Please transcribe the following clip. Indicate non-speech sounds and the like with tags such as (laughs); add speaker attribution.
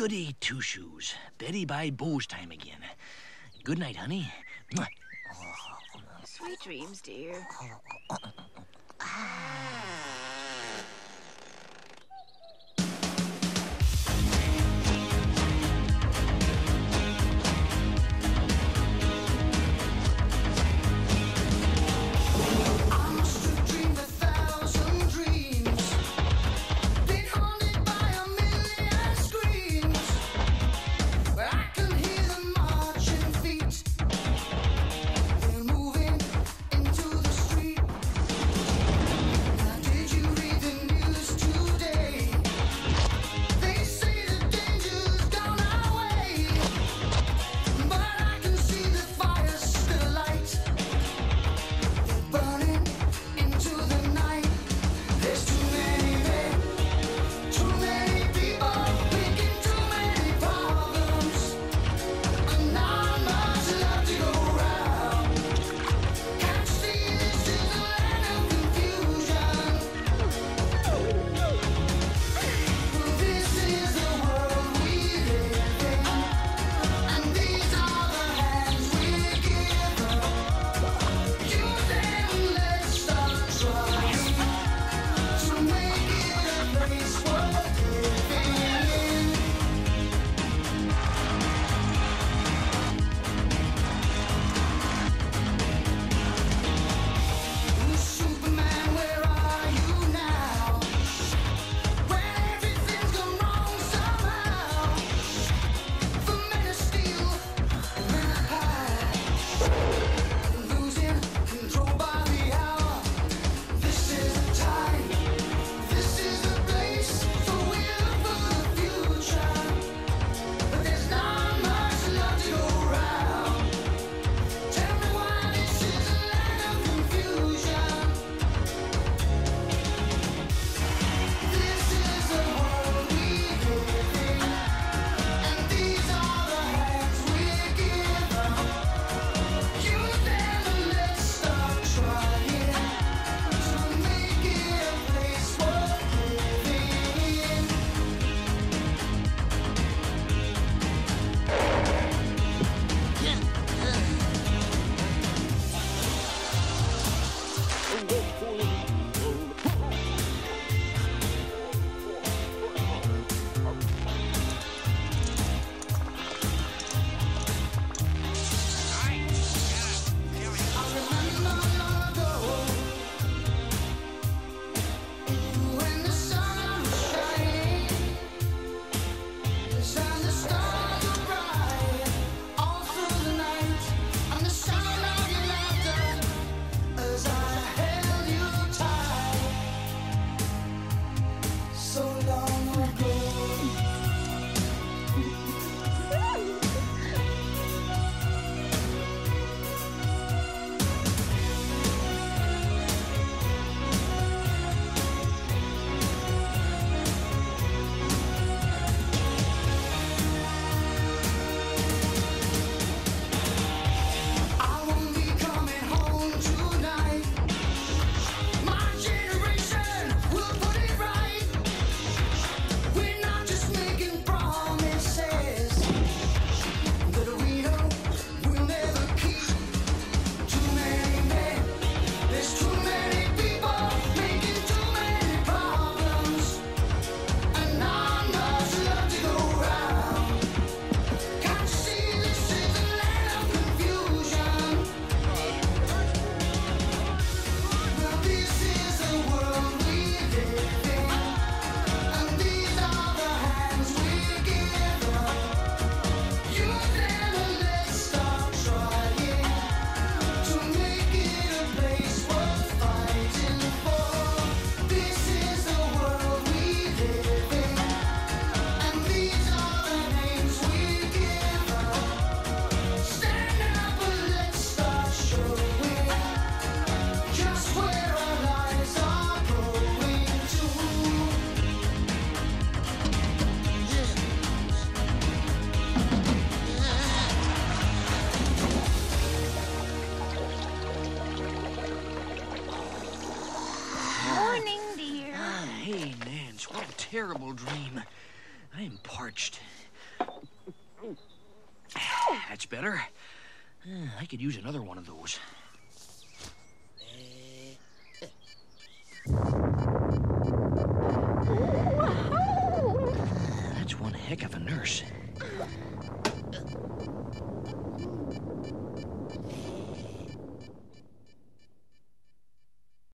Speaker 1: Goody Two Shoes. Betty by Booze time again. Good night, honey.
Speaker 2: Sweet dreams, dear. (laughs)
Speaker 1: terrible dream. I am parched. That's better. I could use another one of those. That's one heck of a nurse.